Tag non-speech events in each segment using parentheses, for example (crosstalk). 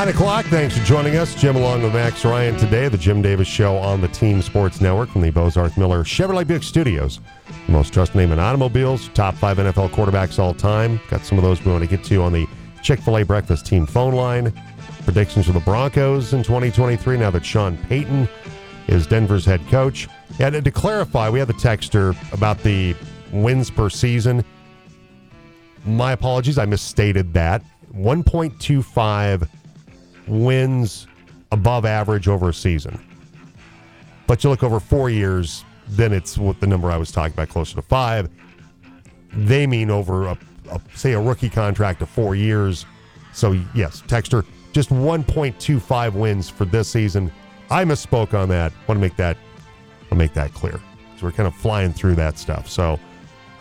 Nine o'clock. Thanks for joining us. Jim along with Max Ryan today. The Jim Davis Show on the Team Sports Network from the Bozarth Miller Chevrolet Buick Studios. The most trusted name in automobiles. Top five NFL quarterbacks all time. Got some of those we want to get to on the Chick fil A breakfast team phone line. Predictions for the Broncos in 2023 now that Sean Payton is Denver's head coach. And to clarify, we had the texter about the wins per season. My apologies, I misstated that. 1.25 wins above average over a season. But you look over four years, then it's what the number I was talking about, closer to five. They mean over a, a say a rookie contract of four years. So yes, Texter, just 1.25 wins for this season. I misspoke on that. Want to make that I'll make that clear. So we're kind of flying through that stuff. So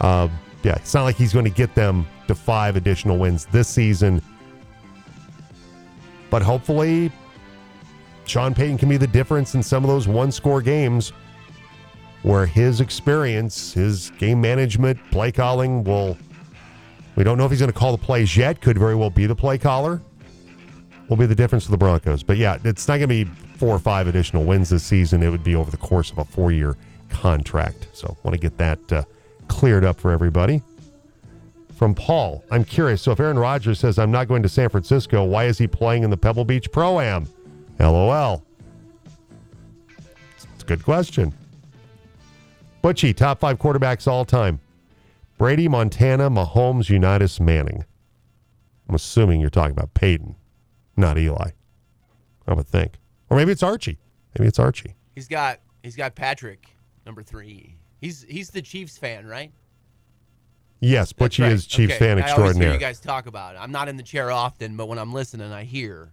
uh, yeah, it's not like he's going to get them to five additional wins this season. But hopefully, Sean Payton can be the difference in some of those one score games where his experience, his game management, play calling will. We don't know if he's going to call the plays yet. Could very well be the play caller. Will be the difference for the Broncos. But yeah, it's not going to be four or five additional wins this season. It would be over the course of a four year contract. So want to get that uh, cleared up for everybody. From Paul, I'm curious. So if Aaron Rodgers says, I'm not going to San Francisco, why is he playing in the Pebble Beach Pro Am? LOL. It's a good question. Butchie, top five quarterbacks all time Brady, Montana, Mahomes, Unitas, Manning. I'm assuming you're talking about Peyton, not Eli. I would think. Or maybe it's Archie. Maybe it's Archie. He's got he's got Patrick, number three. He's he's the Chiefs fan, right? Yes, Butchie right. is Chiefs okay. fan I extraordinaire. I you guys talk about it. I'm not in the chair often, but when I'm listening, I hear.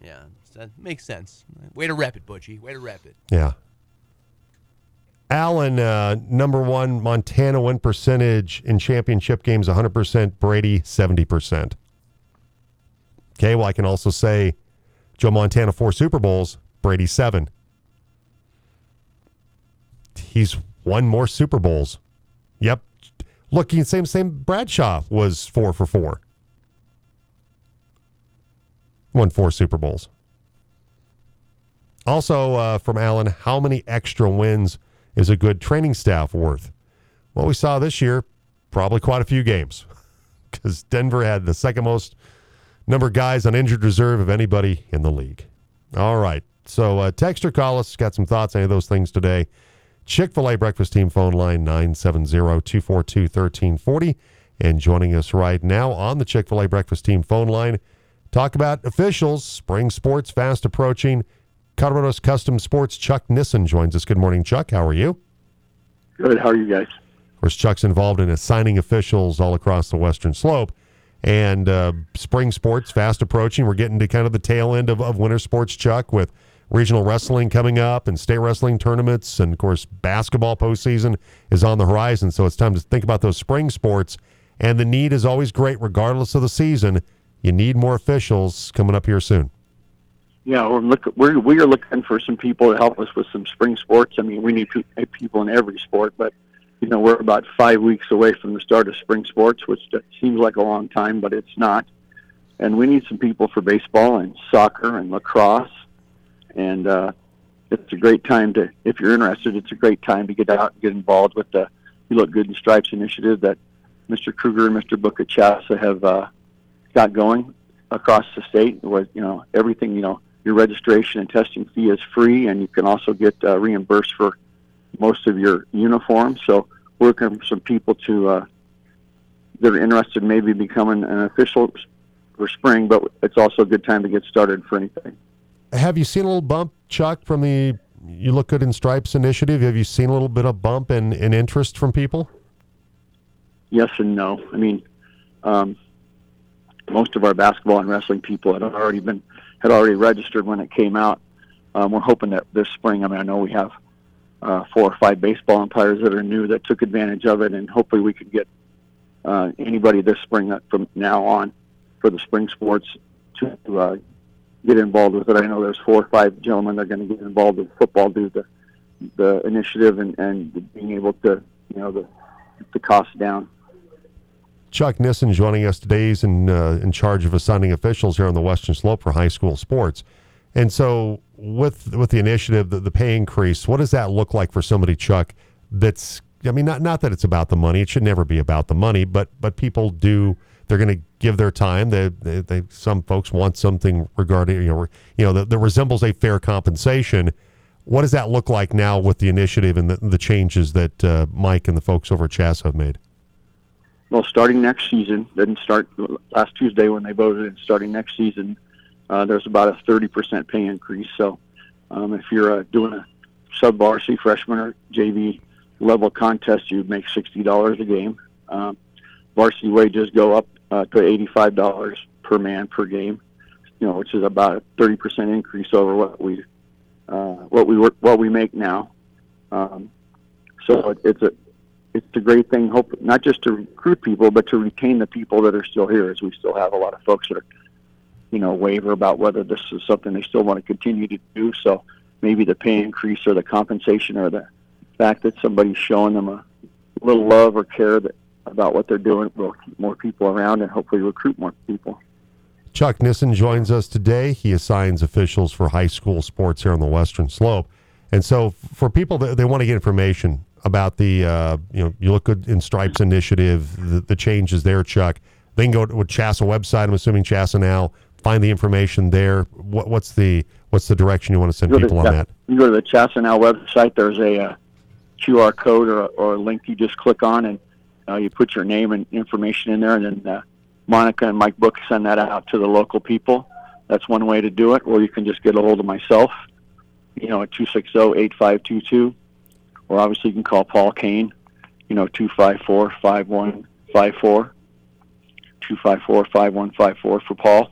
Yeah, that makes sense. Way to rep it, Butchie. Way to rep it. Yeah. Allen, uh, number one, Montana win percentage in championship games 100%, Brady 70%. Okay, well, I can also say Joe Montana, four Super Bowls, Brady, seven. He's won more Super Bowls. Yep, Looking same same Bradshaw was four for four. Won four Super Bowls. Also uh, from Allen, how many extra wins is a good training staff worth? What we saw this year, probably quite a few games, (laughs) because Denver had the second most number of guys on injured reserve of anybody in the league. All right, so uh, text or call us. Got some thoughts on any of those things today. Chick fil A breakfast team phone line 970 242 1340. And joining us right now on the Chick fil A breakfast team phone line, talk about officials, spring sports fast approaching. Colorado's Custom Sports, Chuck Nissen joins us. Good morning, Chuck. How are you? Good. How are you guys? Of course, Chuck's involved in assigning officials all across the Western Slope. And uh, spring sports fast approaching. We're getting to kind of the tail end of, of winter sports, Chuck, with regional wrestling coming up and state wrestling tournaments. And of course, basketball postseason is on the horizon. So it's time to think about those spring sports. And the need is always great, regardless of the season. You need more officials coming up here soon. Yeah, we're look we're we are looking for some people to help us with some spring sports. I mean, we need eh, people in every sport, but you know we're about five weeks away from the start of spring sports, which seems like a long time, but it's not. And we need some people for baseball and soccer and lacrosse and uh, it's a great time to, if you're interested, it's a great time to get out and get involved with the You Look Good in Stripes initiative that Mr. Krueger and Mr. Bukachasa have uh, got going across the state. Where you know everything, you know, your registration and testing fee is free, and you can also get uh, reimbursed for most of your uniforms. So looking for some people to uh, that are interested in maybe becoming an official for spring, but it's also a good time to get started for anything have you seen a little bump, Chuck, from the You Look Good in Stripes initiative? Have you seen a little bit of bump in, in interest from people? Yes and no. I mean, um, most of our basketball and wrestling people had already been had already registered when it came out. Um, we're hoping that this spring. I mean, I know we have uh, four or five baseball umpires that are new that took advantage of it, and hopefully we could get uh, anybody this spring from now on for the spring sports to uh, get involved with it. I know there's four or five gentlemen that are going to get involved with football due to the initiative and, and being able to, you know, the, the cost down. Chuck Nissen joining us today. He's in, uh, in charge of assigning officials here on the Western Slope for high school sports. And so, with with the initiative, the, the pay increase, what does that look like for somebody, Chuck? That's I mean, not not that it's about the money. It should never be about the money, but but people do. They're going to give their time. They, they, they, some folks want something regarding you know you know that, that resembles a fair compensation. What does that look like now with the initiative and the, the changes that uh, Mike and the folks over at CHSAA have made? Well, starting next season, didn't start last Tuesday when they voted, and starting next season, uh, there's about a 30% pay increase. So um, if you're uh, doing a sub varsity freshman or JV level contest, you'd make $60 a game. Um, varsity wages go up uh, to $85 per man per game, you know, which is about a 30% increase over what we uh, what we work, what we make now. Um, so it, it's a it's a great thing. Hope not just to recruit people, but to retain the people that are still here, as we still have a lot of folks that are you know, waver about whether this is something they still want to continue to do. So maybe the pay increase or the compensation or the fact that somebody's showing them a little love or care that, about what they're doing We'll keep more people around and hopefully recruit more people. Chuck Nissen joins us today. He assigns officials for high school sports here on the Western Slope. And so, for people that they want to get information about the, uh, you know, you look good in Stripes initiative, the, the changes there, Chuck. They can go to a CHSAA website. I'm assuming CHSAA now find the information there? What, what's the what's the direction you want to send people on that? You go to the CHSAA Now website. There's a, a uh, QR code or, or a link you just click on, and uh, you put your name and information in there, and then uh, Monica and Mike Book send that out to the local people. That's one way to do it. Or you can just get a hold of myself, you know, at 260-8522. Or obviously you can call Paul Kane, you know, 254-5154. 254-5154 for Paul.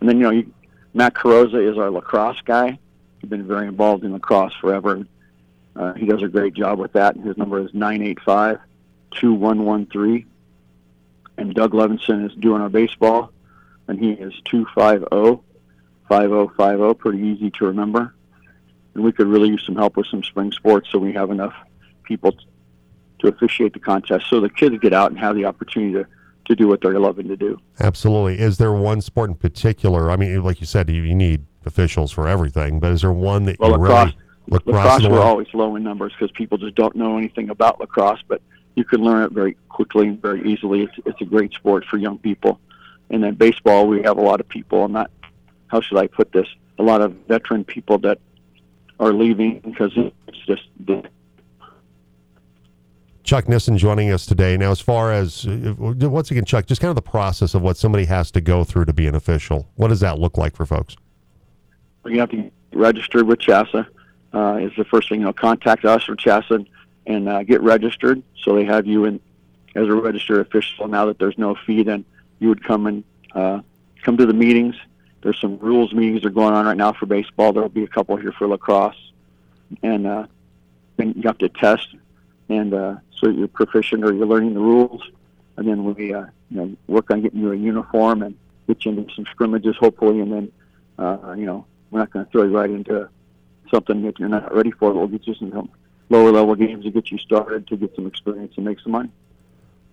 And then, you know, you, Matt Carosa is our lacrosse guy. He's been very involved in lacrosse forever. Uh, he does a great job with that. And his number is 985 2113. And Doug Levinson is doing our baseball, and he is 250 5050. Pretty easy to remember. And we could really use some help with some spring sports so we have enough people to officiate the contest so the kids get out and have the opportunity to to do what they're loving to do. Absolutely. Is there one sport in particular? I mean, like you said, you, you need officials for everything, but is there one that well, you lacrosse, really lacrosse? Lacrosse we're always low in numbers because people just don't know anything about lacrosse, but you can learn it very quickly and very easily. It's it's a great sport for young people. And then baseball, we have a lot of people. I'm not. How should I put this? A lot of veteran people that are leaving because it's just Chuck Nissen joining us today. Now, as far as uh, once again, Chuck, just kind of the process of what somebody has to go through to be an official. What does that look like for folks? You have to get registered with CHSAA. Uh, is the first thing. You know, contact us or CHSAA and uh, get registered. So they have you in as a registered official. Now that there's no fee, then you would come and uh, come to the meetings. There's some rules meetings that are going on right now for baseball. There'll be a couple here for lacrosse, and uh, then you have to test and uh, so you're proficient or you're learning the rules, and then we uh, you know work on getting you a uniform and get you into some scrimmages hopefully, and then uh, you know we're not going to throw you right into something that you're not ready for. But we'll get you some lower level games to get you started to get some experience and make some money.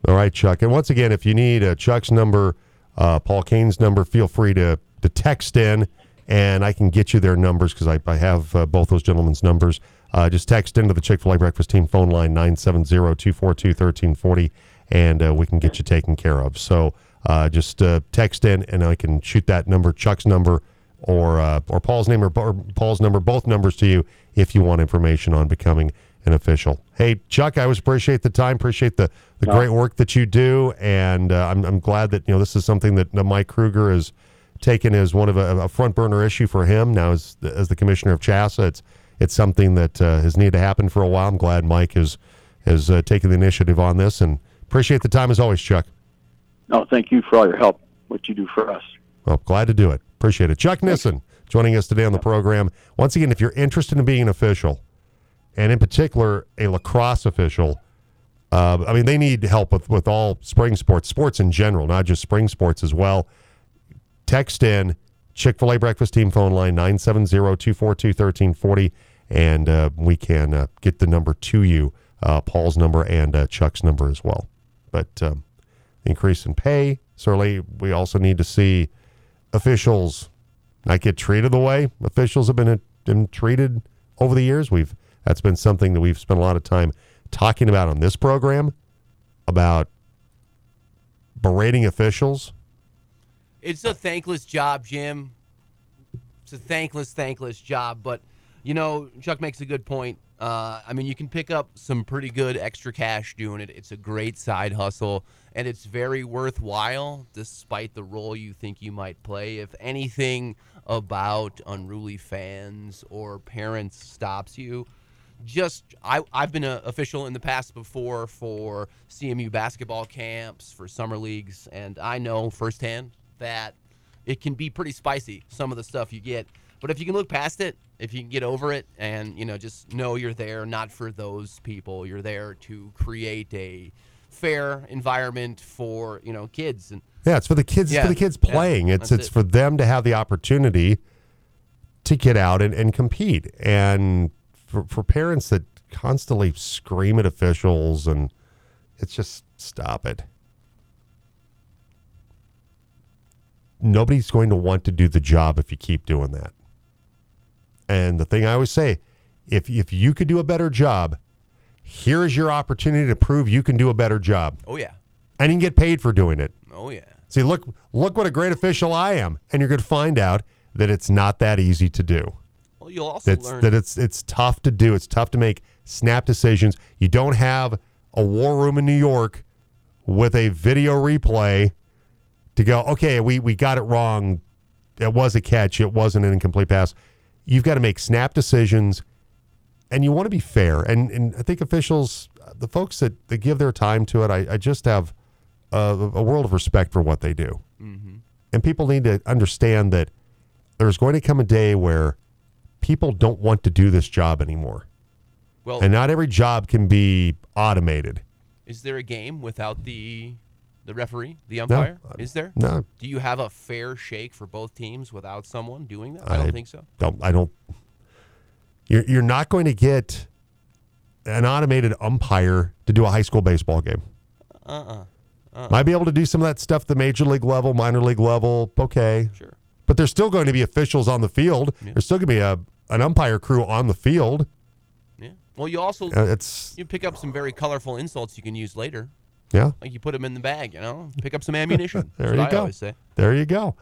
All right, Chuck. And once again, if you need uh, Chuck's number, uh, Paul Kane's number, feel free to to text in, and I can get you their numbers because I, I have uh, both those gentlemen's numbers. Uh, just text into the Chick fil A breakfast team phone line 970 242 1340 and uh, we can get you taken care of. So uh, just text in and I can shoot that number, Chuck's number, or uh, or Paul's name or, or Paul's number, both numbers to you if you want information on becoming an official. Hey, Chuck, I always appreciate the time, appreciate the, the no. great work that you do, and uh, I'm, I'm glad that you know this is something that Mike Krueger has taken as one of a, a front burner issue for him now as as the commissioner of CHSAA. It's it's something that uh, has needed to happen for a while. I'm glad Mike has has uh, taken the initiative on this, and appreciate the time as always, Chuck. No, thank you for all your help, what you do for us. Well, glad to do it. Appreciate it. Chuck Nissen joining us today on the program. Once again, if you're interested in being an official, and in particular a lacrosse official, uh, I mean they need help with with all spring sports, sports in general, not just spring sports as well. Text in Chick fil A breakfast team phone line 970 242 1340 and uh, we can uh, get the number to you, uh, Paul's number and uh, Chuck's number as well. But um, increase in pay. Certainly, we also need to see officials not get treated the way officials have been, been treated over the years. We've that's been something that we've spent a lot of time talking about on this program about berating officials. It's a thankless job, Jim. It's a thankless, thankless job. But you know, Chuck makes a good point. Uh, I mean, you can pick up some pretty good extra cash doing it. It's a great side hustle, and it's very worthwhile, despite the role you think you might play. If anything about unruly fans or parents stops you, just I, I've been an official in the past before for CMU basketball camps, for summer leagues, and I know firsthand that it can be pretty spicy, some of the stuff you get. But if you can look past it, if you can get over it, and you know, just know you're there not for those people. You're there to create a fair environment for you know kids and yeah, it's for the kids. Yeah. It's for the kids playing. Yeah, it's it's it. for them to have the opportunity to get out and, and compete, and for for parents that constantly scream at officials, and it's just stop it. Nobody's going to want to do the job if you keep doing that. And the thing I always say, if if you could do a better job, here is your opportunity to prove you can do a better job, oh yeah, and you can get paid for doing it. oh yeah. See, look, look what a great official I am, and you're going to find out that it's not that easy to do. Well, you'll also That's learn that it's it's tough to do. It's tough to make snap decisions. You don't have a war room in New York with a video replay to go. Okay, we we got it wrong. It was a catch. It wasn't an incomplete pass. You've got to make snap decisions, and you want to be fair. And and I think officials, the folks that, that give their time to it, I, I just have a, a world of respect for what they do. Mm-hmm. And people need to understand that there's going to come a day where people don't want to do this job anymore. well. And not every job can be automated. is there a game without the the referee, the umpire? Is there? No, Do you have a fair shake for both teams without someone doing that? I don't I- think so. don't I don't you're you're not going to get an automated umpire to do a high school baseball game. Uh uh Might be able to do some of that stuff the major league level, minor league level, okay. Sure. But there's still going to be officials on the field. There's still going to be a an umpire crew on the field. Yeah. Well, you also Uh, It's you pick up some very colorful insults you can use later. yeah. Like you put them in the bag, you know. Pick up some ammunition. (laughs) There you go. I say. There you go.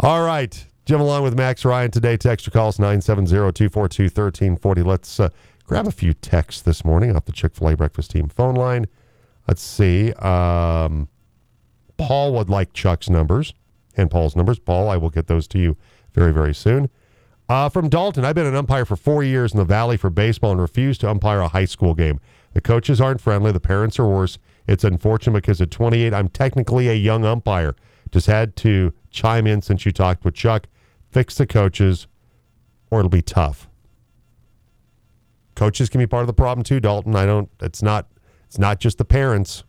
All right. Jim along with Max Ryan today. Text or call us 970-242-1340. Let's uh, grab a few texts this morning off the Chick-fil-A breakfast team phone line. Let's see. Um, Paul would like Chuck's numbers and Paul's numbers. Paul, I will get those to you very, very soon. Uh, from Dalton, I've been an umpire for four years in the Valley for baseball and refused to umpire a high school game. The coaches aren't friendly. The parents are worse. It's unfortunate because at 28, I'm technically a young umpire. Just had to chime in since you talked with Chuck. Fix the coaches, or it'll be tough. Coaches can be part of the problem too, Dalton. I don't. It's not. It's not just the parents.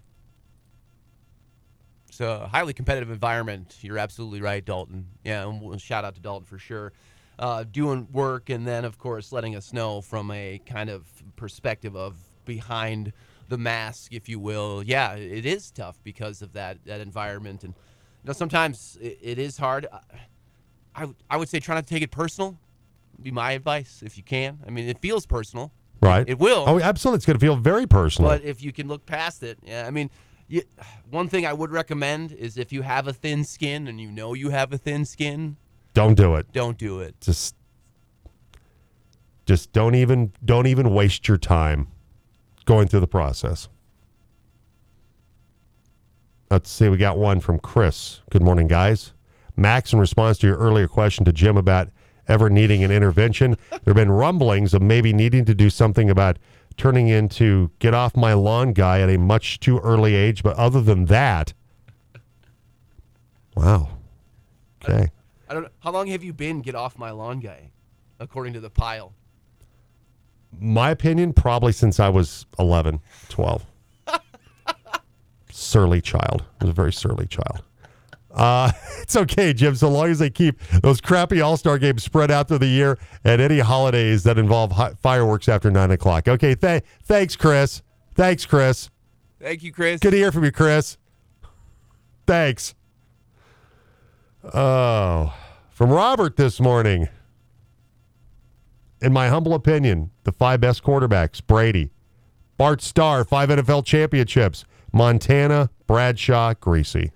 It's a highly competitive environment. You're absolutely right, Dalton. Yeah, and shout out to Dalton for sure. Uh, doing work and then, of course, letting us know from a kind of perspective of behind the mask, if you will. Yeah, it is tough because of that that environment, and you know sometimes it, it is hard. I, I would- say try not to take it personal. Be my advice if you can. I mean, it feels personal. Right. It will. Oh, absolutely. It's going to feel very personal. But if you can look past it, yeah, I mean, you, one thing I would recommend is if you have a thin skin and you know you have a thin skin, don't do it. don't do it. Just, just don't even don't even waste your time going through the process. Let's see. We got one from Chris. Good morning, guys. Max, in response to your earlier question to Jim about ever needing an intervention, there have been rumblings of maybe needing to do something about turning into get off my lawn guy at a much too early age. But other than that, wow. Okay. I don't know. How long have you been get off my lawn guy, according to the pile? My opinion, probably since I was 11, 12. (laughs) surly child. I was a very surly child. Uh, (laughs) it's okay, Jim, so long as they keep those crappy All Star games spread out through the year and any holidays that involve hi- fireworks after 9 o'clock. Okay, th- thanks, Chris. Thanks, Chris. Thank you, Chris. Good to hear from you, Chris. Thanks. Oh, from Robert this morning. In my humble opinion, the five best quarterbacks Brady, Bart Starr, five NFL championships, Montana, Bradshaw, Griese.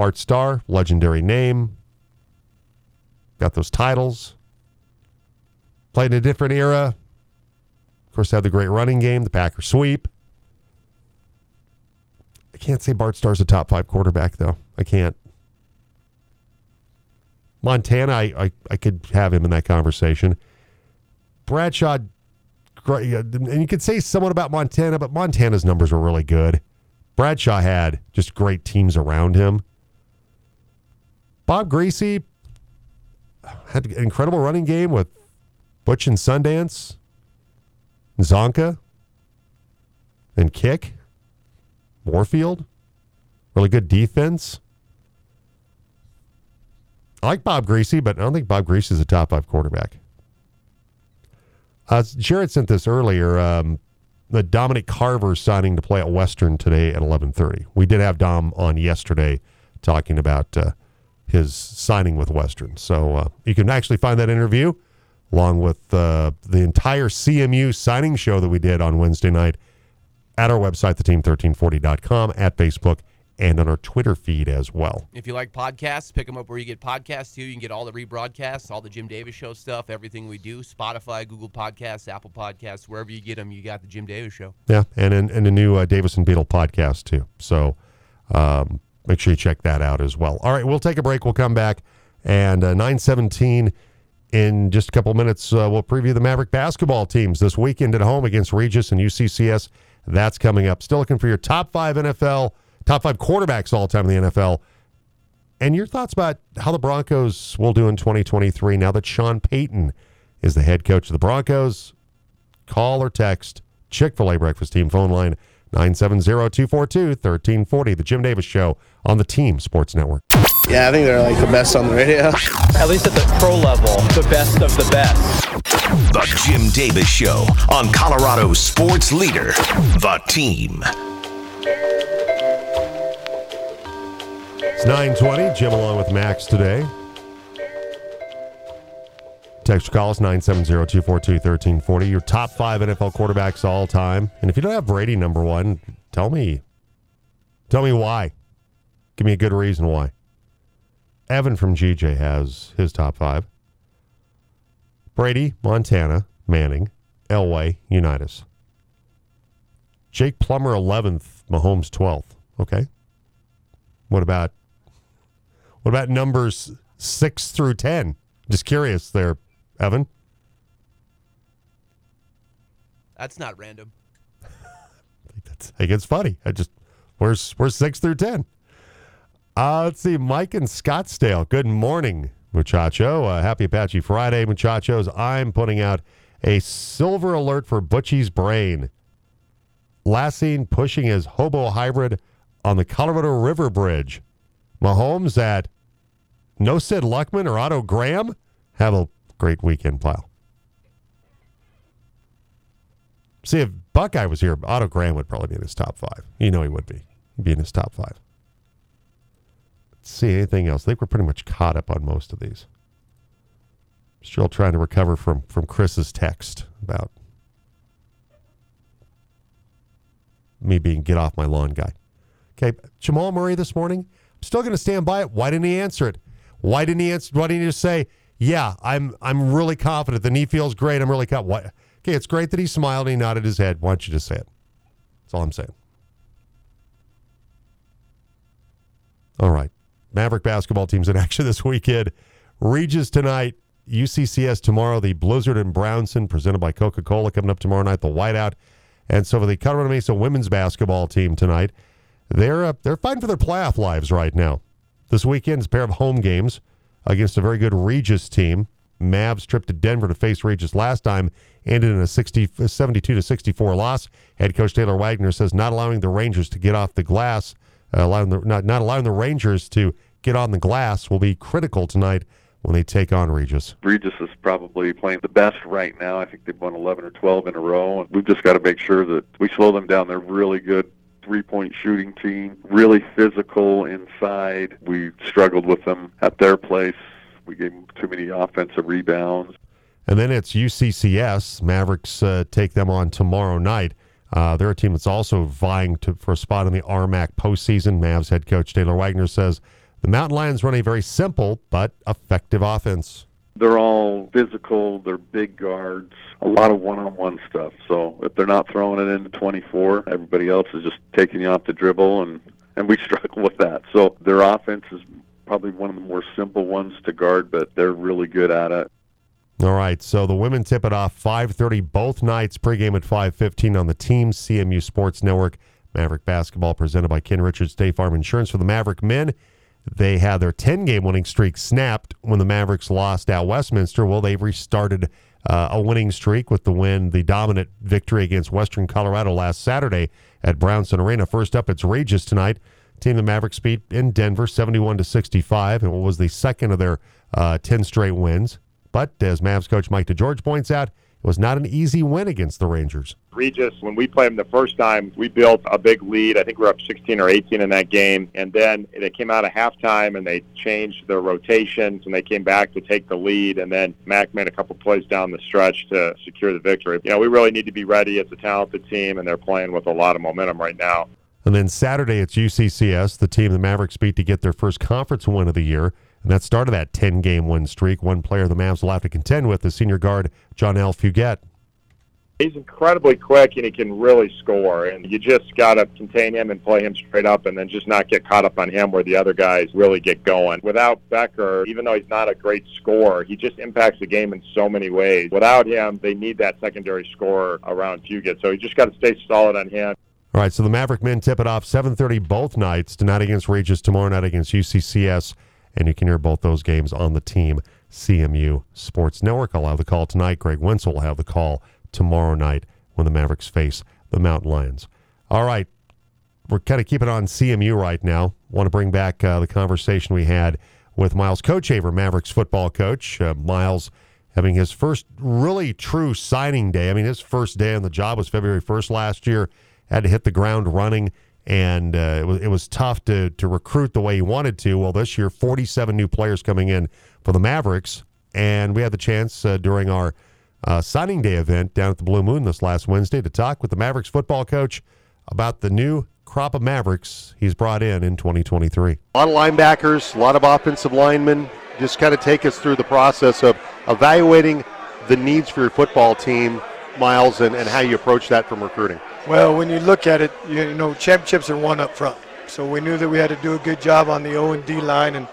Bart Starr, legendary name. Got those titles. Played in a different era. Of course, had the great running game, the Packer sweep. I can't say Bart Starr's a top five quarterback, though. I can't. Montana, I, I, I could have him in that conversation. Bradshaw, and you could say somewhat about Montana, but Montana's numbers were really good. Bradshaw had just great teams around him. Bob Griese had an incredible running game with Butch and Sundance, Csonka, and Kiick. Moorfield, really good defense. I like Bob Griese, but I don't think Bob Griese is a top five quarterback. Uh, Jared sent this earlier. Um, the Dominic Carver signing to play at Western today at 11:30. We did have Dom on yesterday talking about uh, his signing with Western, so uh, you can actually find that interview along with uh, the entire CMU signing show that we did on Wednesday night at our website, theteam1340.com, at Facebook, and on our Twitter feed as well. If you like podcasts, pick them up where you get podcasts too. You can get all the rebroadcasts, all the Jim Davis Show stuff, everything we do Spotify, Google Podcasts, Apple Podcasts, wherever you get them, you got the Jim Davis Show. Yeah, and and, and a new uh, Davis and Beetle podcast too. So um, make sure you check that out as well. All right, we'll take a break. We'll come back. And uh, 917 in just a couple minutes, uh, we'll preview the Maverick basketball teams this weekend at home against Regis and UCCS. That's coming up. Still looking for your top five NFL top five quarterbacks all time in the NFL. And your thoughts about how the Broncos will do in 2023 now that Sean Payton is the head coach of the Broncos? Call or text Chick fil A Breakfast Team phone line 970 242 1340. The Jim Davis Show on the Team Sports Network. Yeah, I think they're like the best on the radio. At least at the pro level, the best of the best. The Jim Davis Show on Colorado's sports leader, The Team. It's 920. Jim along with Max today. Text or call us 970-242-1340. Your top five NFL quarterbacks all time. And if you don't have Brady number one, tell me. Tell me why. Give me a good reason why. Evan from GJ has his top five. Brady, Montana, Manning, Elway, Unitas. Jake Plummer 11th, Mahomes 12th. Okay. What about what about numbers six through 10? Just curious there, Evan. That's not random. (laughs) I think, that's, I think it's funny. I just, where's, where's six through 10? Uh, let's see. Mike in Scottsdale. Good morning, muchacho. Uh, happy Apache Friday, muchachos. I'm putting out a silver alert for Butchie's brain. Last seen pushing his hobo hybrid on the Colorado River Bridge. Mahomes at no Sid Luckman or Otto Graham. Have a great weekend, pile. See, if Buckeye was here, Otto Graham would probably be in his top five. You know he would be. He'd be in his top five. Let's see anything else. I think we're pretty much caught up on most of these. Still trying to recover from from Chris's text about me being get off my lawn guy. Okay, Jamal Murray this morning I'm Still going to stand by it. Why didn't he answer it? Why didn't he answer? Why didn't he just say, "Yeah, I'm I'm really confident. The knee feels great. I'm really confident." What? Okay, it's great that he smiled and he nodded his head. Why don't you just say it? That's all I'm saying. All right, Maverick basketball teams in (laughs) action this weekend. Regis tonight, UCCS tomorrow. The Blizzard and Brownson presented by Coca Cola coming up tomorrow night. The Whiteout, and so for the Colorado Mesa women's basketball team tonight. They're uh, they're fighting for their playoff lives right now. This weekend's pair of home games against a very good Regis team. Mavs trip to Denver to face Regis last time ended in a 60, 72 to 64 loss. Head coach Taylor Wagner says not allowing the Rangers to get off the glass, uh, allowing the, not, not allowing the Rangers to get on the glass will be critical tonight when they take on Regis. Regis is probably playing the best right now. I think they've won 11 or 12 in a row. And we've just got to make sure that we slow them down. They're really good three-point shooting team, really physical inside. We struggled with them at their place. We gave them too many offensive rebounds. And then it's UCCS. Mavericks uh, take them on tomorrow night. Uh, they're a team that's also vying to, for a spot in the RMAC postseason. Mavs head coach Taylor Wagner says the Mountain Lions run a very simple but effective offense. They're all physical. They're big guards. A lot of one-on-one stuff. So if they're not throwing it into 24, everybody else is just taking you off the dribble, and and we (laughs) struggle with that. So their offense is probably one of the more simple ones to guard, but they're really good at it. All right, so the women tip it off 5:30 both nights. Pregame at 5:15 on the Team CMU Sports Network. Maverick basketball presented by Ken Richards State Farm Insurance for the Maverick men. They had their 10 game winning streak snapped when the Mavericks lost at Westminster. Well, they've restarted uh, a winning streak with the win, the dominant victory against Western Colorado last Saturday at Brownson Arena. First up, it's Regis tonight. Team the Mavericks beat in Denver 71 to 65, and what was the second of their uh, 10 straight wins. But as Mavs coach Mike DeGeorge points out, it was not an easy win against the Rangers. Regis, when we played them the first time, we built a big lead. I think we were up 16 or 18 in that game. And then they came out of halftime and they changed their rotations and they came back to take the lead. And then Mac made a couple plays down the stretch to secure the victory. You know, we really need to be ready. It's a talented team and they're playing with a lot of momentum right now. And then Saturday, it's UCCS, the team the Mavericks beat to get their first conference win of the year. And that started that 10 game win streak. One player the Mavs will have to contend with is senior guard John L. Fugett. He's incredibly quick and he can really score. And you just got to contain him and play him straight up and then just not get caught up on him where the other guys really get going. Without Becker, even though he's not a great scorer, he just impacts the game in so many ways. Without him, they need that secondary scorer around Fugett. So you just got to stay solid on him. All right, so the Maverick men tip it off 7:30 both nights. Tonight against Regis, tomorrow night against UCCS and you can hear both those games on the team CMU Sports Network. I'll have the call tonight. Greg Wenzel will have the call tomorrow night when the Mavericks face the Mountain Lions. All right, we're kind of keeping on CMU right now. Want to bring back uh, the conversation we had with Miles Kochevar, Mavericks football coach. Uh, Miles having his first really true signing day. I mean, his first day on the job was February 1st last year. Had to hit the ground running and uh, it, was, it was tough to, to recruit the way he wanted to. Well, this year, 47 new players coming in for the Mavericks, and we had the chance uh, during our uh, signing day event down at the Blue Moon this last Wednesday to talk with the Mavericks football coach about the new crop of Mavericks he's brought in in 2023. A lot of linebackers, a lot of offensive linemen. Just kind of take us through the process of evaluating the needs for your football team, Miles, and, and how you approach that from recruiting. Well, when you look at it, you know, championships are won up front. So we knew that we had to do a good job on the O and D line. And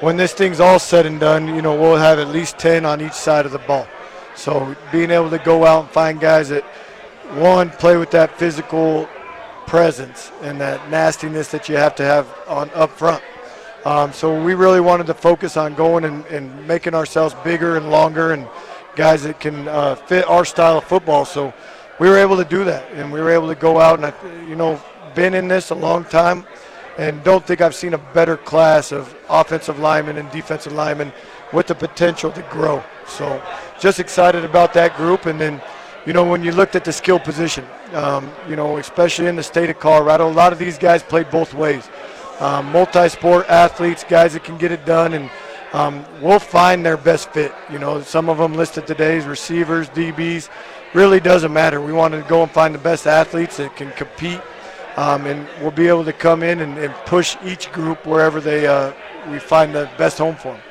when this thing's all said and done, you know, we'll have at least 10 on each side of the ball. So being able to go out and find guys that, one, play with that physical presence and that nastiness that you have to have on up front. Um, so we really wanted to focus on going and, and, making ourselves bigger and longer and guys that can uh, fit our style of football. So we were able to do that, and we were able to go out and, I, you know, been in this a long time, and don't think I've seen a better class of offensive linemen and defensive linemen with the potential to grow. So, just excited about that group, and then, you know, when you looked at the skill position, um, you know, especially in the state of Colorado, a lot of these guys played both ways. Um, multi-sport athletes, guys that can get it done, and um, we'll find their best fit. You know, some of them listed today as receivers, DBs really doesn't matter. We want to go and find the best athletes that can compete, um, and we'll be able to come in and, and push each group wherever they uh, we find the best home for them.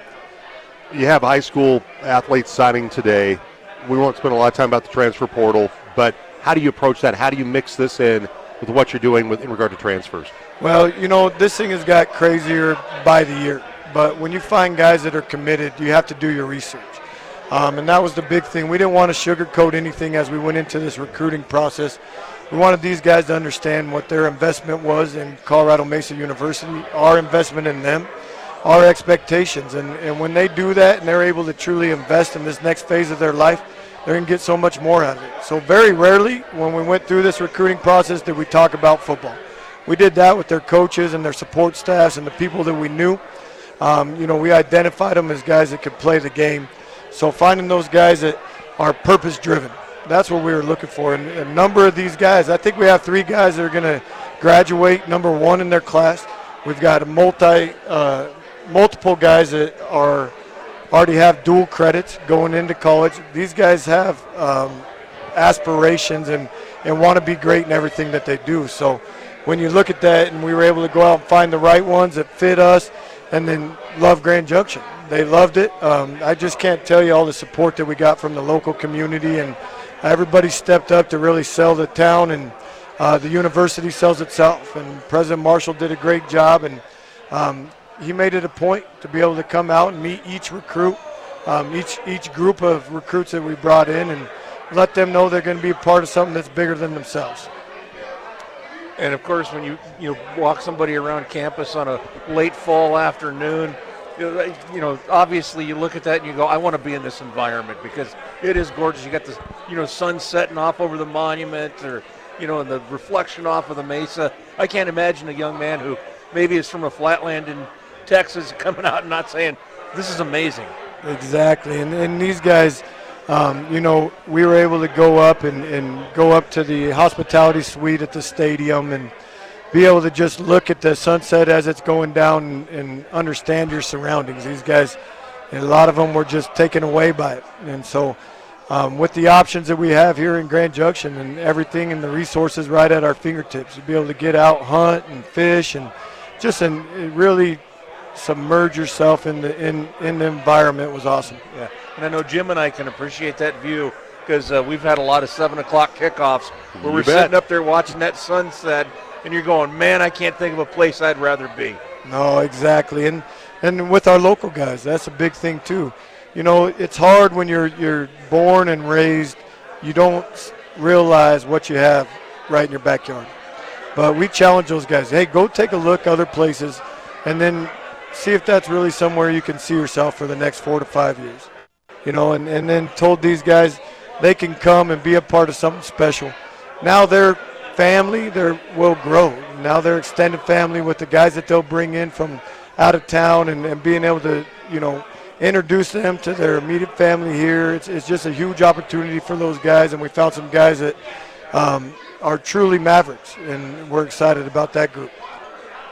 You have high school athletes signing today. We won't spend a lot of time about the transfer portal, but how do you approach that? How do you mix this in with what you're doing with, in regard to transfers? Well, you know, this thing has got crazier by the year. But when you find guys that are committed, you have to do your research. Um, and that was the big thing. We didn't want to sugarcoat anything as we went into this recruiting process. We wanted these guys to understand what their investment was in Colorado Mesa University, our investment in them, our expectations. And, and when they do that and they're able to truly invest in this next phase of their life, they're going to get so much more out of it. So, very rarely when we went through this recruiting process did we talk about football. We did that with their coaches and their support staffs and the people that we knew. Um, you know, we identified them as guys that could play the game. So finding those guys that are purpose driven, that's what we were looking for. And a number of these guys, I think we have three guys that are going to graduate number one in their class. We've got multi, uh, multiple guys that are already have dual credits going into college. These guys have um, aspirations and, and want to be great in everything that they do. So when you look at that, and we were able to go out and find the right ones that fit us, and then love Grand Junction. They loved it. Um, I just can't tell you all the support that we got from the local community, and everybody stepped up to really sell the town, and uh, the university sells itself. And President Marshall did a great job, and um, he made it a point to be able to come out and meet each recruit, um, each each group of recruits that we brought in, and let them know they're going to be a part of something that's bigger than themselves. And of course, when you you know, walk somebody around campus on a late fall afternoon, you know, you know, obviously you look at that and you go, I want to be in this environment because it is gorgeous. You got the you know sun setting off over the monument, or you know, and the reflection off of the mesa. I can't imagine a young man who maybe is from a flatland in Texas (laughs) coming out and not saying, "This is amazing." Exactly, and, and these guys um, you know, we were able to go up and, and go up to the hospitality suite at the stadium and be able to just look at the sunset as it's going down and, and understand your surroundings. These guys, a lot of them were just taken away by it. And so, um, with the options that we have here in Grand Junction and everything and the resources right at our fingertips, to be able to get out, hunt, and fish, and just and really submerge yourself in the in, in the environment was awesome. Yeah. And I know Jim and I can appreciate that view because uh, we've had a lot of 7 o'clock kickoffs where You we're bet. sitting up there watching that sunset and you're going, man, I can't think of a place I'd rather be. No, exactly, and and with our local guys, that's a big thing too. You know, it's hard when you're you're born and raised, you don't realize what you have right in your backyard. But we challenge those guys. Hey, go take a look other places, and then see if that's really somewhere you can see yourself for the next four to five years. You know, and, and then told these guys they can come and be a part of something special. Now their family their will grow. Now their extended family with the guys that they'll bring in from out of town and, and being able to, you know, introduce them to their immediate family here. It's, it's just a huge opportunity for those guys, and we found some guys that um, are truly mavericks, and we're excited about that group.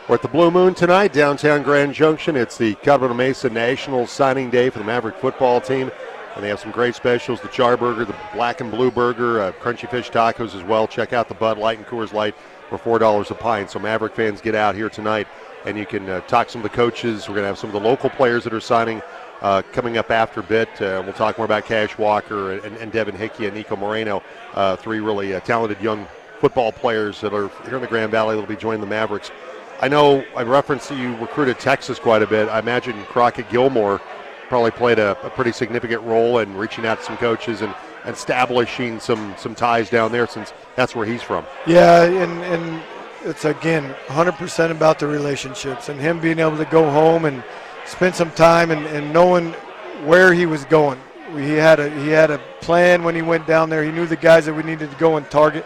We're at the Blue Moon tonight, downtown Grand Junction. It's the Colorado Mesa National Signing Day for the Maverick football team. And they have some great specials the char burger, the black and blue burger, uh, crunchy fish tacos as well. Check out the Bud Light and Coors Light for $4 a pint. So, Maverick fans, get out here tonight and you can uh, talk some of the coaches. We're going to have some of the local players that are signing uh, coming up after a bit. Uh, we'll talk more about Cash Walker and, and Devin Hickey and Nico Moreno, uh, three really uh, talented young football players that are here in the Grand Valley that'll be joining the Mavericks. I know I referenced you recruited Texas quite a bit. I imagine Crockett Gilmore probably played a, a pretty significant role in reaching out to some coaches and establishing some some ties down there since that's where he's from. Yeah, and, and it's again 100% about the relationships and him being able to go home and spend some time and, and knowing where he was going. He had a he had a plan when he went down there. He knew the guys that we needed to go and target.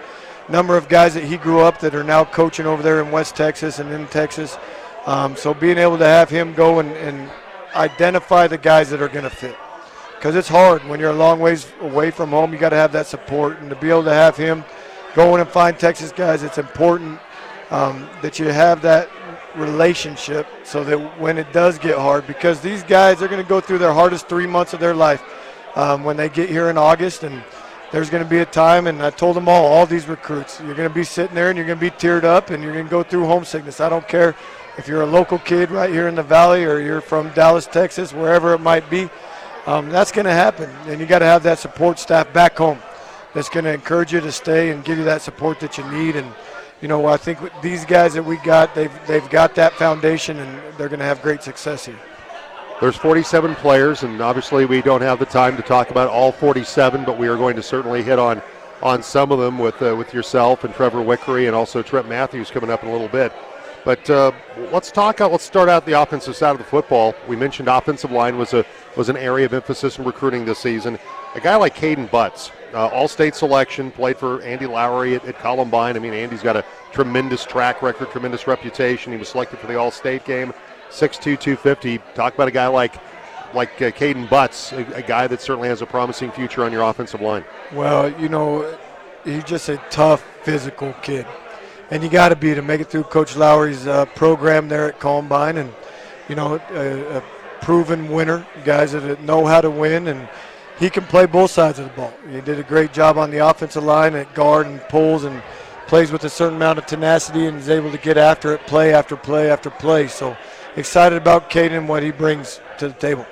Number of guys that he grew up that are now coaching over there in West Texas and in Texas. Um, so being able to have him go and, and identify the guys that are going to fit because it's hard when you're a long ways away from home. You got to have that support, and to be able to have him go in and find Texas guys, it's important um, that you have that relationship so that when it does get hard, because these guys are going to go through their hardest three months of their life um, when they get here in August, and there's going to be a time, and I told them all, all these recruits, you're going to be sitting there and you're going to be teared up, and you're going to go through homesickness. I don't care if you're a local kid right here in the valley or you're from Dallas, Texas, wherever it might be. Um, that's going to happen, and you got to have that support staff back home that's going to encourage you to stay and give you that support that you need. And you know, I think these guys that we got, they've they've got that foundation, and they're going to have great success here. There's 47 players, and obviously we don't have the time to talk about all 47, but we are going to certainly hit on on some of them with uh, with yourself and Trevor Wickery and also Trent Matthews coming up in a little bit. But uh, let's talk. Out, let's start out the offensive side of the football. We mentioned offensive line was a was an area of emphasis in recruiting this season. A guy like Caden Butts, uh, All-State selection, played for Andy Lowry at, at Columbine. I mean, Andy's got a tremendous track record, tremendous reputation. He was selected for the All-State game. 6'2", 250. Talk about a guy like like uh, Caden Butts, a, a guy that certainly has a promising future on your offensive line. Well, you know, he's just a tough, physical kid. And you got to be to make it through Coach Lowry's uh, program there at Columbine. And, you know, a, a proven winner, guys that know how to win. And he can play both sides of the ball. He did a great job on the offensive line at guard and pulls and plays with a certain amount of tenacity and is able to get after it play after play after play. So excited about Caden and what he brings to the table.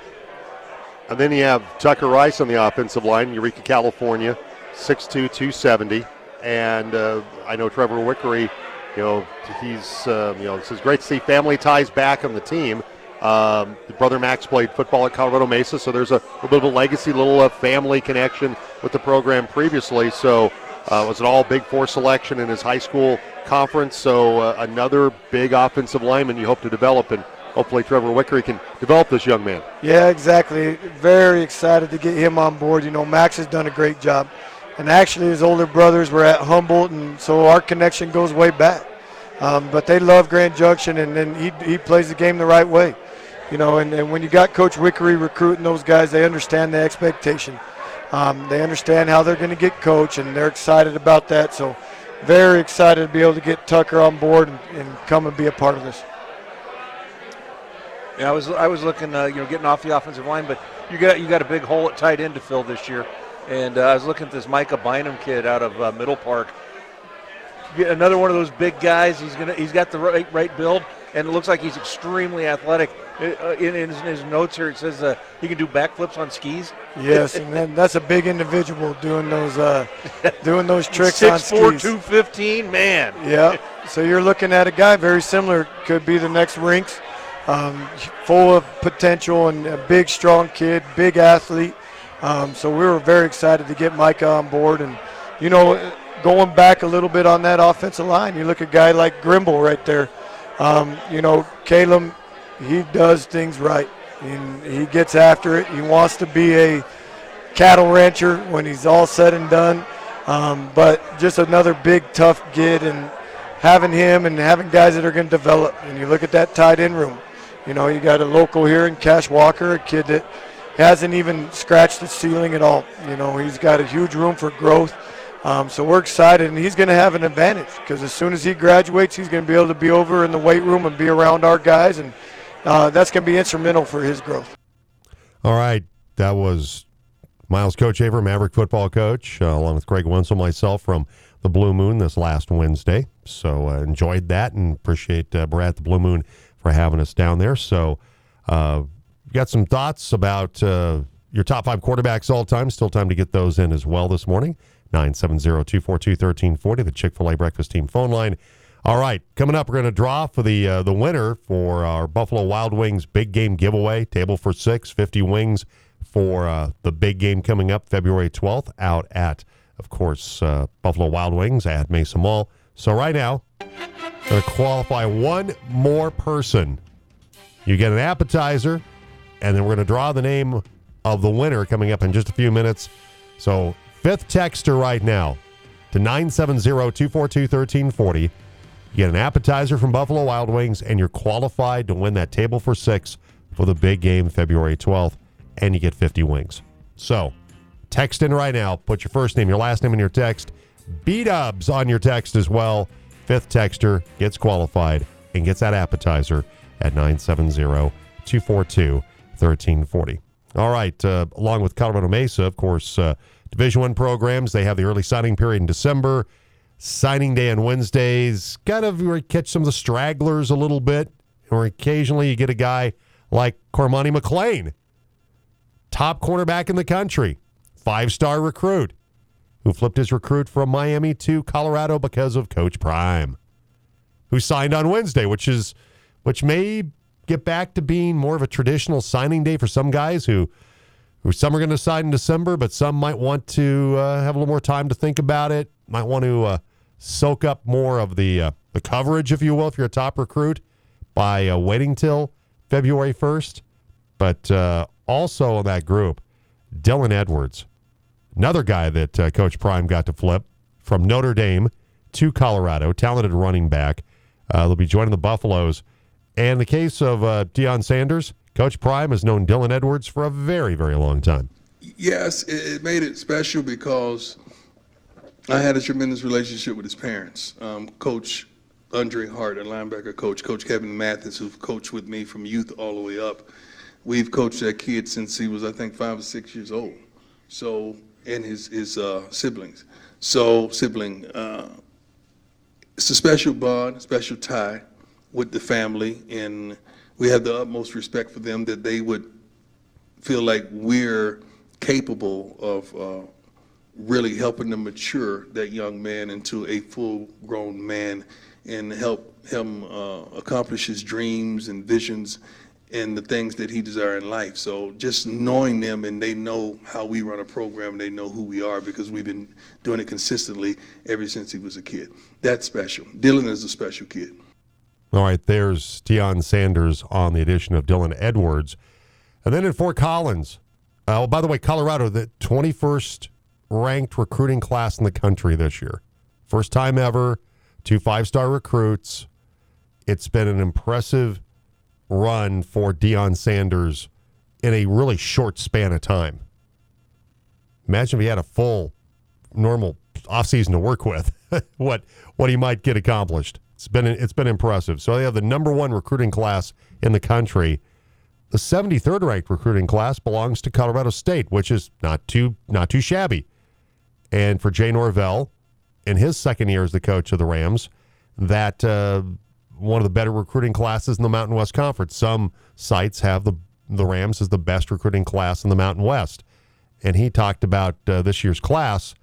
And then you have Tucker Rice on the offensive line, Eureka, California, 6'2", 270. And uh, I know Trevor Wickery, you know, he's, uh, you know, it's great to see family ties back on the team. Um, brother Max played football at Colorado Mesa, so there's a little bit of a legacy, little uh, family connection with the program previously. So uh, was an all Big Four selection in his high school conference. So uh, another big offensive lineman you hope to develop, and hopefully Trevor Wickery can develop this young man. Yeah, exactly. Very excited to get him on board. You know, Max has done a great job, and actually his older brothers were at Humboldt, and so our connection goes way back. Um, but they love Grand Junction, and then he, he plays the game the right way. You know, and, and when you got Coach Wickery recruiting those guys, they understand the expectation. Um, they understand how they're going to get coached, and they're excited about that. So, very excited to be able to get Tucker on board and, and come and be a part of this. Yeah, I was I was looking, uh, you know, getting off the offensive line, but you got you got a big hole at tight end to fill this year, and uh, I was looking at this Micah Bynum kid out of uh, Middle Park. Another one of those big guys. He's gonna he's got the right right build, and it looks like he's extremely athletic. Uh, in, in, his, his, notes here, it says uh, he can do backflips on skis. Yes, and that's a big individual doing those uh, (laughs) doing those tricks Six, on four, skis. two fifteen, man. Yeah. So you're looking at a guy very similar. Could be the next Rinks, um, full of potential and a big, strong kid, big athlete. Um, so we were very excited to get Micah on board. And you know, going back a little bit on that offensive line, you look at a guy like Grimble right there. Um, you know, Caleb he does things right. And he gets after it. He wants to be a cattle rancher when he's all said and done. Um, but just another big, tough kid, and having him and having guys that are going to develop. And you look at that tight end room. You know, you got a local here in Cash Walker, a kid that hasn't even scratched the ceiling at all. You know, he's got a huge room for growth. Um, so we're excited, and he's going to have an advantage because as soon as he graduates, he's going to be able to be over in the weight room and be around our guys and – uh, that's going to be instrumental for his growth. All right, that was Miles Kochevar, Maverick football coach, uh, along with Greg Wenzel, myself from the Blue Moon this last Wednesday. So uh, enjoyed that and appreciate uh, Brad the Blue Moon for having us down there. So uh, got some thoughts about uh, your top five quarterbacks all time. Still time to get those in as well this morning. 970 242 1340, the Chick fil A breakfast team phone line. All right, coming up, we're going to draw for the uh, the winner for our Buffalo Wild Wings big game giveaway. Table for six, 50 wings for uh, the big game coming up February 12th out at, of course, uh, Buffalo Wild Wings at Mesa Mall. So right now, going to qualify one more person. You get an appetizer, and then we're going to draw the name of the winner coming up in just a few minutes. So fifth texter right now to 970 242 1340 you get an appetizer from Buffalo Wild Wings, and you're qualified to win that table for six for the big game February 12th, and you get 50 wings. So, text in right now. Put your first name, your last name in your text. B dubs on your text as well. Fifth texter gets qualified and gets that appetizer at 970 242 1340. All right. Uh, along with Colorado Mesa, of course, uh, Division One programs, they have the early signing period in December signing day on Wednesdays, kind of catch some of the stragglers a little bit, or occasionally you get a guy like Cormani McClain, top cornerback in the country, five star recruit, who flipped his recruit from Miami to Colorado because of Coach Prime, who signed on Wednesday, which is which may get back to being more of a traditional signing day for some guys who. Who some are going to sign in December, but some might want to uh, have a little more time to think about it. Might want to uh, soak up more of the uh, the coverage, if you will, if you're a top recruit, by uh, waiting till February 1st. But uh, also in that group, Dylan Edwards, another guy that uh, Coach Prime got to flip from Notre Dame to Colorado, talented running back. Uh, they'll be joining the Buffaloes. And in the case of uh, Deion Sanders, Coach Prime has known Dylan Edwards for a very, very long time. Yes, it made it special because I had a tremendous relationship with his parents. Um, coach Andre Hart, a linebacker coach, Coach Kevin Mathis, who've coached with me from youth all the way up. We've coached that kid since he was, I think, five or six years old. So, and his his uh, siblings. So, sibling. Uh, it's a special bond, special tie with the family, and we have the utmost respect for them that they would feel like we're capable of uh, really helping to mature that young man into a full-grown man and help him uh, accomplish his dreams and visions and the things that he desires in life. So just knowing them and they know how we run a program, and they know who we are because we've been doing it consistently ever since he was a kid. That's special. Dylan is a special kid. All right, there's Deion Sanders on the addition of Dylan Edwards. And then in Fort Collins, uh, oh, by the way, Colorado, the 21st ranked recruiting class in the country this year. First time ever, two five star recruits. It's been an impressive run for Deion Sanders in a really short span of time. Imagine if he had a full, normal offseason to work with, (laughs) what what he might get accomplished. It's been it's been impressive. So they have the number one recruiting class in the country. The 73rd ranked recruiting class belongs to Colorado State, which is not too not too shabby. And for Jay Norvell, in his second year as the coach of the Rams, that uh, one of the better recruiting classes in the Mountain West Conference. Some sites have the the Rams as the best recruiting class in the Mountain West, and he talked about uh, this year's class,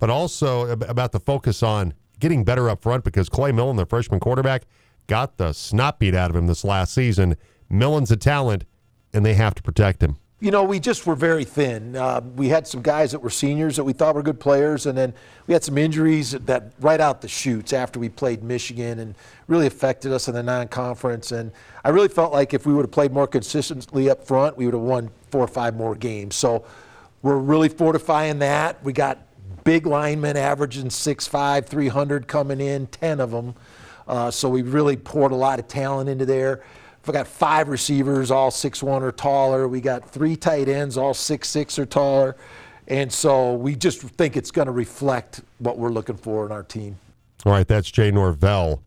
but also about the focus on getting better up front because Clay Millen, the freshman quarterback, got the snot beat out of him this last season. Millen's a talent, and they have to protect him you know, we just were very thin. Uh, we had some guys that were seniors that we thought were good players, and then we had some injuries that right out the chutes after we played Michigan and really affected us in the non-conference. And I really felt like if we would have played more consistently up front, we would have won four or five more games. So we're really fortifying that. We got big linemen averaging 6'5", 300 coming in, 10 of them. Uh, so we really poured a lot of talent into there. We got five receivers, all six one or taller. We got three tight ends, all six six or taller. And so we just think it's going to reflect what we're looking for in our team. All right, that's Jay Norvell.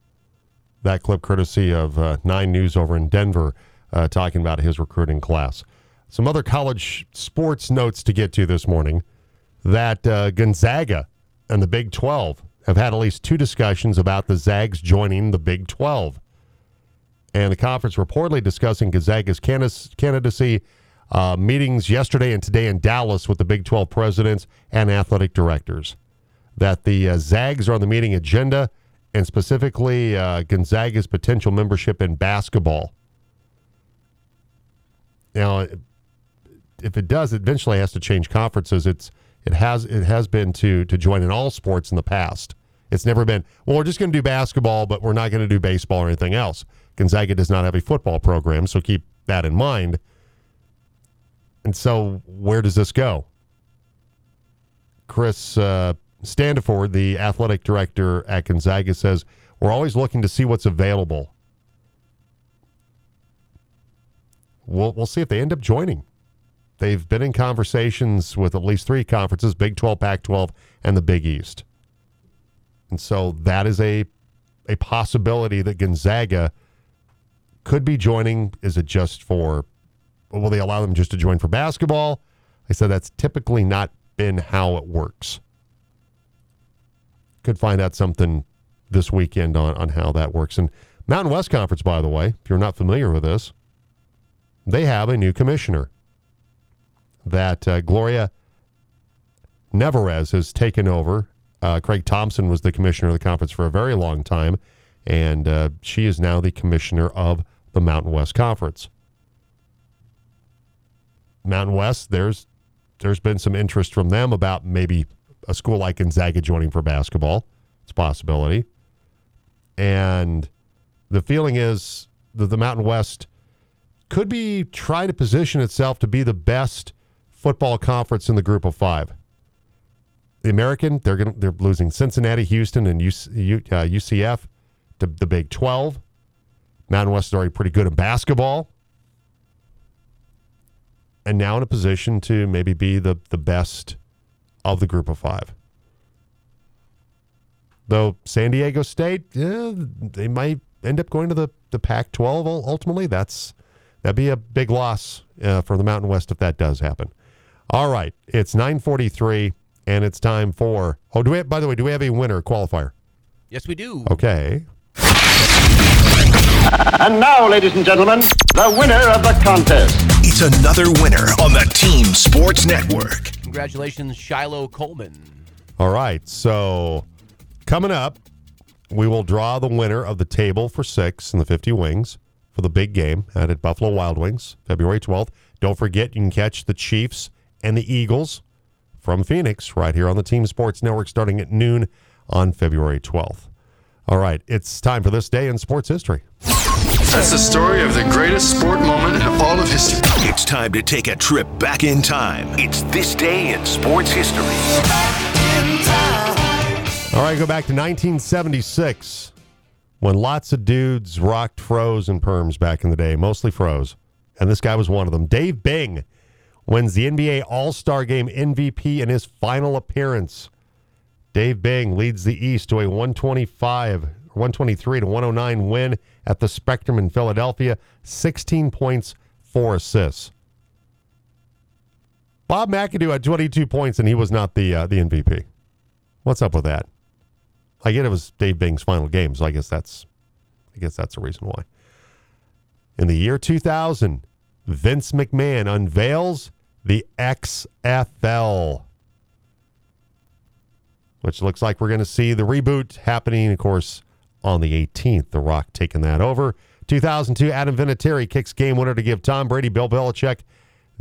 That clip courtesy of uh, Nine News over in Denver, uh, talking about his recruiting class. Some other college sports notes to get to this morning. That uh, Gonzaga and the Big 12 have had at least two discussions about the Zags joining the Big 12 and the conference reportedly discussing Gonzaga's candidacy. Uh, meetings yesterday and today in Dallas with the Big 12 presidents and athletic directors. That the uh, Zags are on the meeting agenda, and specifically uh, Gonzaga's potential membership in basketball. Now, if it does, it eventually has to change conferences. It's it has it has been to to join in all sports in the past. It's never been well. We're just going to do basketball, but we're not going to do baseball or anything else. Gonzaga does not have a football program, so keep that in mind. And so, where does this go? Chris uh, Standiford, the athletic director at Gonzaga, says we're always looking to see what's available. We'll, we'll see if they end up joining. They've been in conversations with at least three conferences Big 12, Pac 12, and the Big East. And so that is a, a possibility that Gonzaga could be joining. Is it just for, will they allow them just to join for basketball? I said that's typically not been how it works. Could find out something this weekend on, on how that works. And Mountain West Conference, by the way, if you're not familiar with this, they have a new commissioner. That uh, Gloria Nevarez has taken over. Uh, Craig Thompson was the commissioner of the conference for a very long time, and uh, she is now the commissioner of the Mountain West Conference. Mountain West, there's there's been some interest from them about maybe a school like Gonzaga joining for basketball. It's a possibility. And the feeling is that the Mountain West could be trying to position itself to be the best football conference in the group of five. The American, they're going they're losing Cincinnati, Houston, and UC, uh, UCF to the Big 12. Mountain West is already pretty good in basketball. And now in a position to maybe be the, the best of the group of five. Though San Diego State, yeah, they might end up going to the, the Pac 12 ultimately. That's That'd be a big loss uh, for the Mountain West if that does happen. All right, it's 9:43, and it's time for. Oh, do we? Have, by the way, do we have a winner qualifier? Yes, we do. Okay. And now, ladies and gentlemen, the winner of the contest. It's another winner on the Team Sports Network. Congratulations, Shiloh Coleman. All right, so coming up, we will draw the winner of the table for six and the 50 wings for the big game out at Buffalo Wild Wings, February 12th. Don't forget, you can catch the Chiefs and the Eagles from Phoenix right here on the Team Sports Network starting at noon on February 12th. All right, it's time for this day in sports history. That's the story of the greatest sport moment in all of history. It's time to take a trip back in time. It's this day in sports history. All right, go back to 1976 when lots of dudes rocked froze and perms back in the day, mostly froze. And this guy was one of them. Dave Bing wins the NBA All Star Game MVP in his final appearance. Dave Bing leads the East to a 125, 123 to 109 win at the Spectrum in Philadelphia. 16 points, four assists. Bob McAdoo had 22 points, and he was not the uh, the MVP. What's up with that? I get it was Dave Bing's final game, so I guess that's I guess that's the reason why. In the year 2000, Vince McMahon unveils the XFL, which looks like we're going to see the reboot happening, of course, on the 18th. The Rock taking that over. 2002, Adam Vinatieri kicks game winner to give Tom Brady, Bill Belichick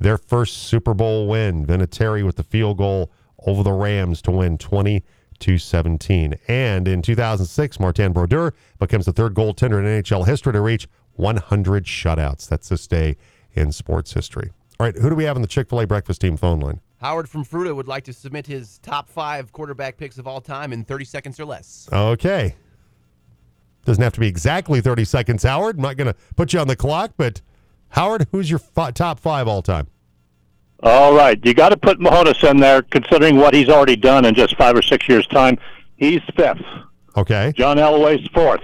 their first Super Bowl win. Vinatieri with the field goal over the Rams to win 20 to 17. And in 2006, Martin Brodeur becomes the third goaltender in NHL history to reach 100 shutouts. That's this day in sports history. All right, who do we have on the Chick fil A breakfast team phone line? Howard from Fruita would like to submit his top five quarterback picks of all time in 30 seconds or less. Okay. Doesn't have to be exactly 30 seconds, Howard. I'm not going to put you on the clock, but Howard, who's your f- top five all time? All right, you got to put Mahomes in there, considering what he's already done in just five or six years' time. He's fifth. Okay. John Elway's fourth.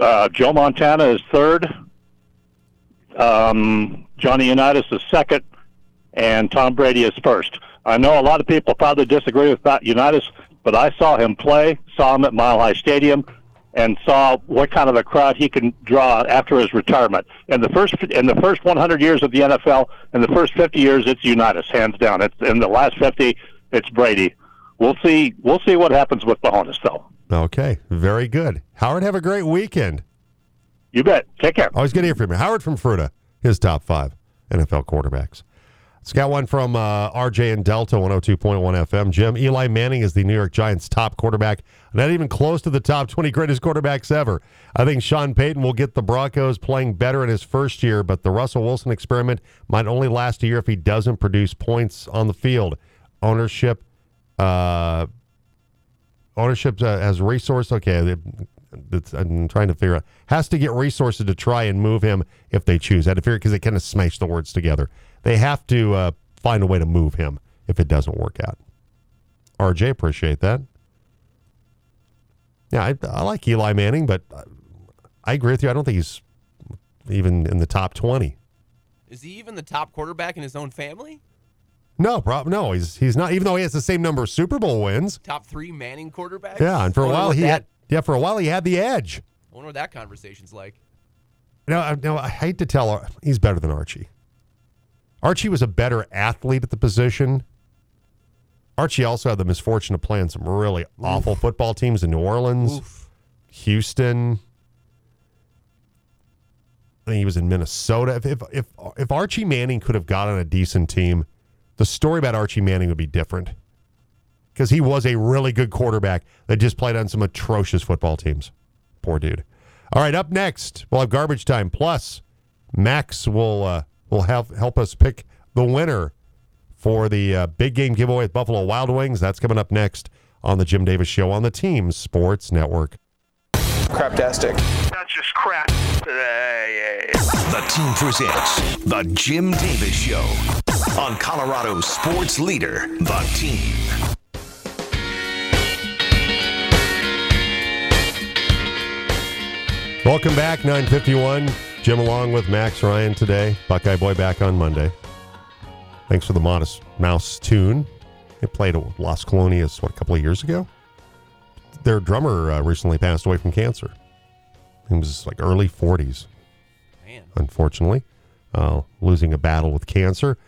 Uh, Joe Montana is third. Um, Johnny Unitas is second, and Tom Brady is first. I know a lot of people probably disagree with that Unitas, but I saw him play, saw him at Mile High Stadium and saw what kind of a crowd he can draw after his retirement. In the first in the first 100 years of the NFL, in the first 50 years, it's Unitas hands down. It's in the last 50, it's Brady. We'll see. We'll see what happens with Mahomes, though. Okay, very good. Howard, have a great weekend. You bet. Take care. Always good to hear from you. Howard from Fruita, his top five NFL quarterbacks. It's got one from uh, RJ and Delta 102.1 FM. Jim, Eli Manning is the New York Giants' top quarterback, not even close to the top 20 greatest quarterbacks ever. I think Sean Payton will get the Broncos playing better in his first year, but the Russell Wilson experiment might only last a year if he doesn't produce points on the field. Ownership, uh, ownership uh, has resource. Okay, I'm trying to figure out. Has to get resources to try and move him if they choose. I had to figure because they kind of smash the words together they have to uh, find a way to move him if it doesn't work out. RJ, appreciate that. Yeah, I, I like Eli Manning, but I agree with you. I don't think he's even in the top 20. Is he even the top quarterback in his own family? No, prob- no, he's he's not. Even though he has the same number of Super Bowl wins, top three Manning quarterbacks. Yeah, and for a while he that, had yeah for a while he had the edge. I wonder what that conversation's like. No, no, I hate to tell. He's better than Archie. Archie was a better athlete at the position. Archie also had the misfortune of playing some really Oof. awful football teams in New Orleans, Oof. Houston. I think he was in Minnesota. If, if, if if Archie Manning could have got on a decent team, the story about Archie Manning would be different because he was a really good quarterback that just played on some atrocious football teams. Poor dude. All right, up next, we'll have garbage time. Plus, Max will uh, will help help us pick the winner for the uh, big game giveaway at Buffalo Wild Wings. That's coming up next on the Jim Davis Show on the Team Sports Network. Craptastic. That's just crap. Today. The team presents The Jim Davis Show on Colorado's sports leader, The Team. Welcome back, 951. Jim along with Max Ryan today. Buckeye Boy back on Monday. Thanks for the Modest Mouse tune. They played at Las Colonias, what, a couple of years ago? Their drummer uh, recently passed away from cancer. He was like early 40s. Man. Unfortunately, uh, losing a battle with cancer.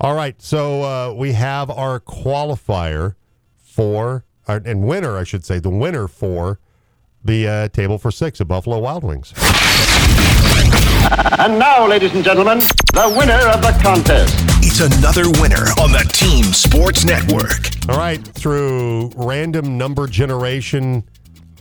All right, so uh, we have our qualifier for, uh, and winner, I should say, the winner for the uh, table for six of Buffalo Wild Wings. And now, ladies and gentlemen, the winner of the contest. It's another winner on the Team Sports Network. All right, through random number generation,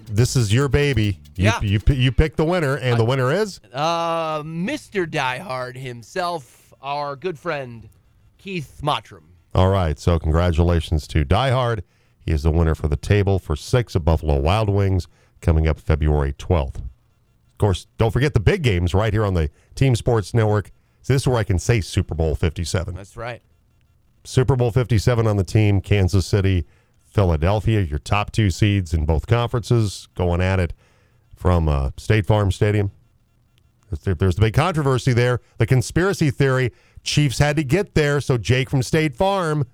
this is your baby. You, Yeah. you, you pick the winner, and the winner is Uh, Mr. Diehard himself, our good friend Keith Mottram. all right. So congratulations to Diehard. He is the winner for the table for six of Buffalo Wild Wings coming up February twelfth. Of course, don't forget the big games right here on the Team Sports Network. So this is where I can say Super Bowl Fifty Seven. That's right. Super Bowl 57 on the team, Kansas City, Philadelphia, your top two seeds in both conferences going at it from uh, State Farm Stadium. There- There's the big controversy there. The conspiracy theory Chiefs had to get there so Jake from State Farm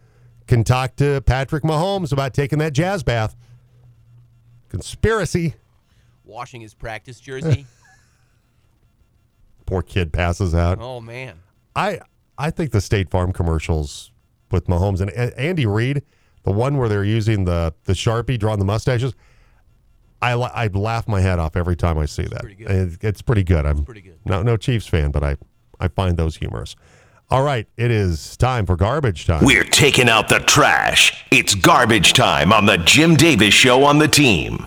can talk to Patrick Mahomes about taking that jazz bath. Conspiracy. Washing his practice jersey. (laughs) Poor kid passes out. oh, man. I I think the State Farm commercials with Mahomes and A- Andy Reid, the one where they're using the the Sharpie drawing the mustaches, I la- I laugh my head off every time I see that. It- It's pretty good. I'm pretty good. No no Chiefs fan, but I I find those humorous. All right, it is time for garbage time. We're taking out the trash. It's garbage time on the Jim Davis Show on the Team.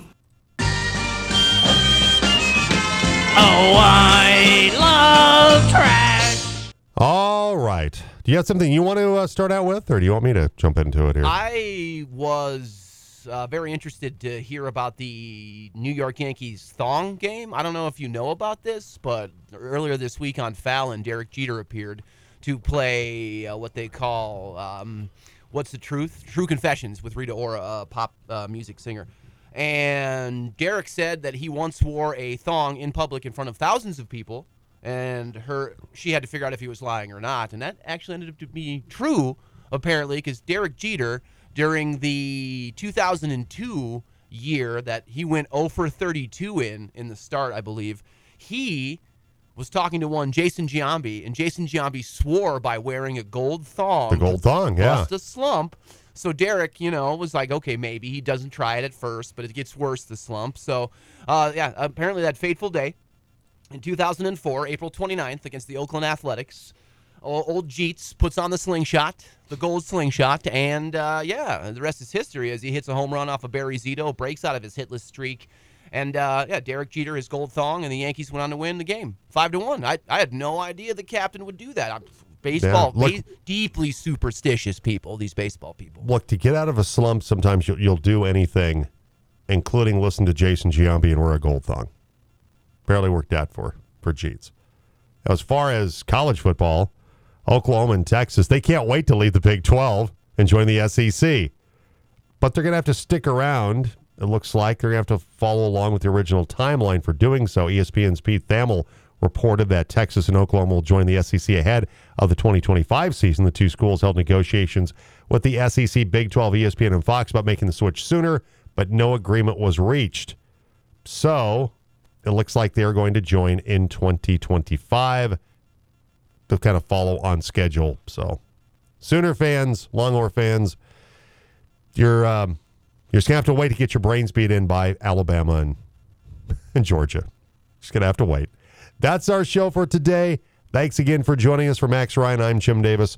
Oh, I love trash. All right. Do you have something you want to uh, start out with, or do you want me to jump into it here? I was uh, very interested to hear about the New York Yankees thong game. I don't know if you know about this, but earlier this week on Fallon, Derek Jeter appeared to play uh, what they call um, "What's the Truth?" True Confessions with Rita Ora, a pop uh, music singer. And Derek said that he once wore a thong in public in front of thousands of people, and her she had to figure out if he was lying or not. And that actually ended up to be true, apparently, because Derek Jeter during the 2002 year that he went 0 for 32 in in the start, I believe, he was talking to one Jason Giambi, and Jason Giambi swore by wearing a gold thong. The gold thong, yeah. Bust a slump. So Derek, you know, was like, okay, maybe he doesn't try it at first, but it gets worse the slump. So, uh, yeah, apparently that fateful day in 2004, April 29th, against the Oakland Athletics, old Jeets puts on the slingshot, the gold slingshot, and uh, yeah, the rest is history as he hits a home run off of Barry Zito, breaks out of his hitless streak. And uh, yeah, Derek Jeter his gold thong, and the Yankees went on to win the game, five to one. I, I had no idea the captain would do that. I'm, baseball, look- ba- deeply superstitious people. These baseball people. Look, to get out of a slump, sometimes you'll, you'll do anything, including listen to Jason Giambi and wear a gold thong. Barely worked out for for Jeets. As far as college football, Oklahoma and Texas, they can't wait to leave the Big 12 and join the SEC. But they're going to have to stick around. It looks like they're going to have to follow along with the original timeline for doing so. ESPN's Pete Thamel reported that Texas and Oklahoma will join the SEC ahead of the 2025 season. The two schools held negotiations with the SEC, Big 12, ESPN, and Fox about making the switch sooner, but no agreement was reached. So it looks like they're going to join in 2025 to kind of follow on schedule. So, Sooner fans, Longhorn fans, you're um, you're just gonna have to wait to get your brains beat in by Alabama and, and (laughs) Georgia. Just gonna have to wait. That's our show for today. Thanks again for joining us. For Max Ryan, I'm Jim Davis.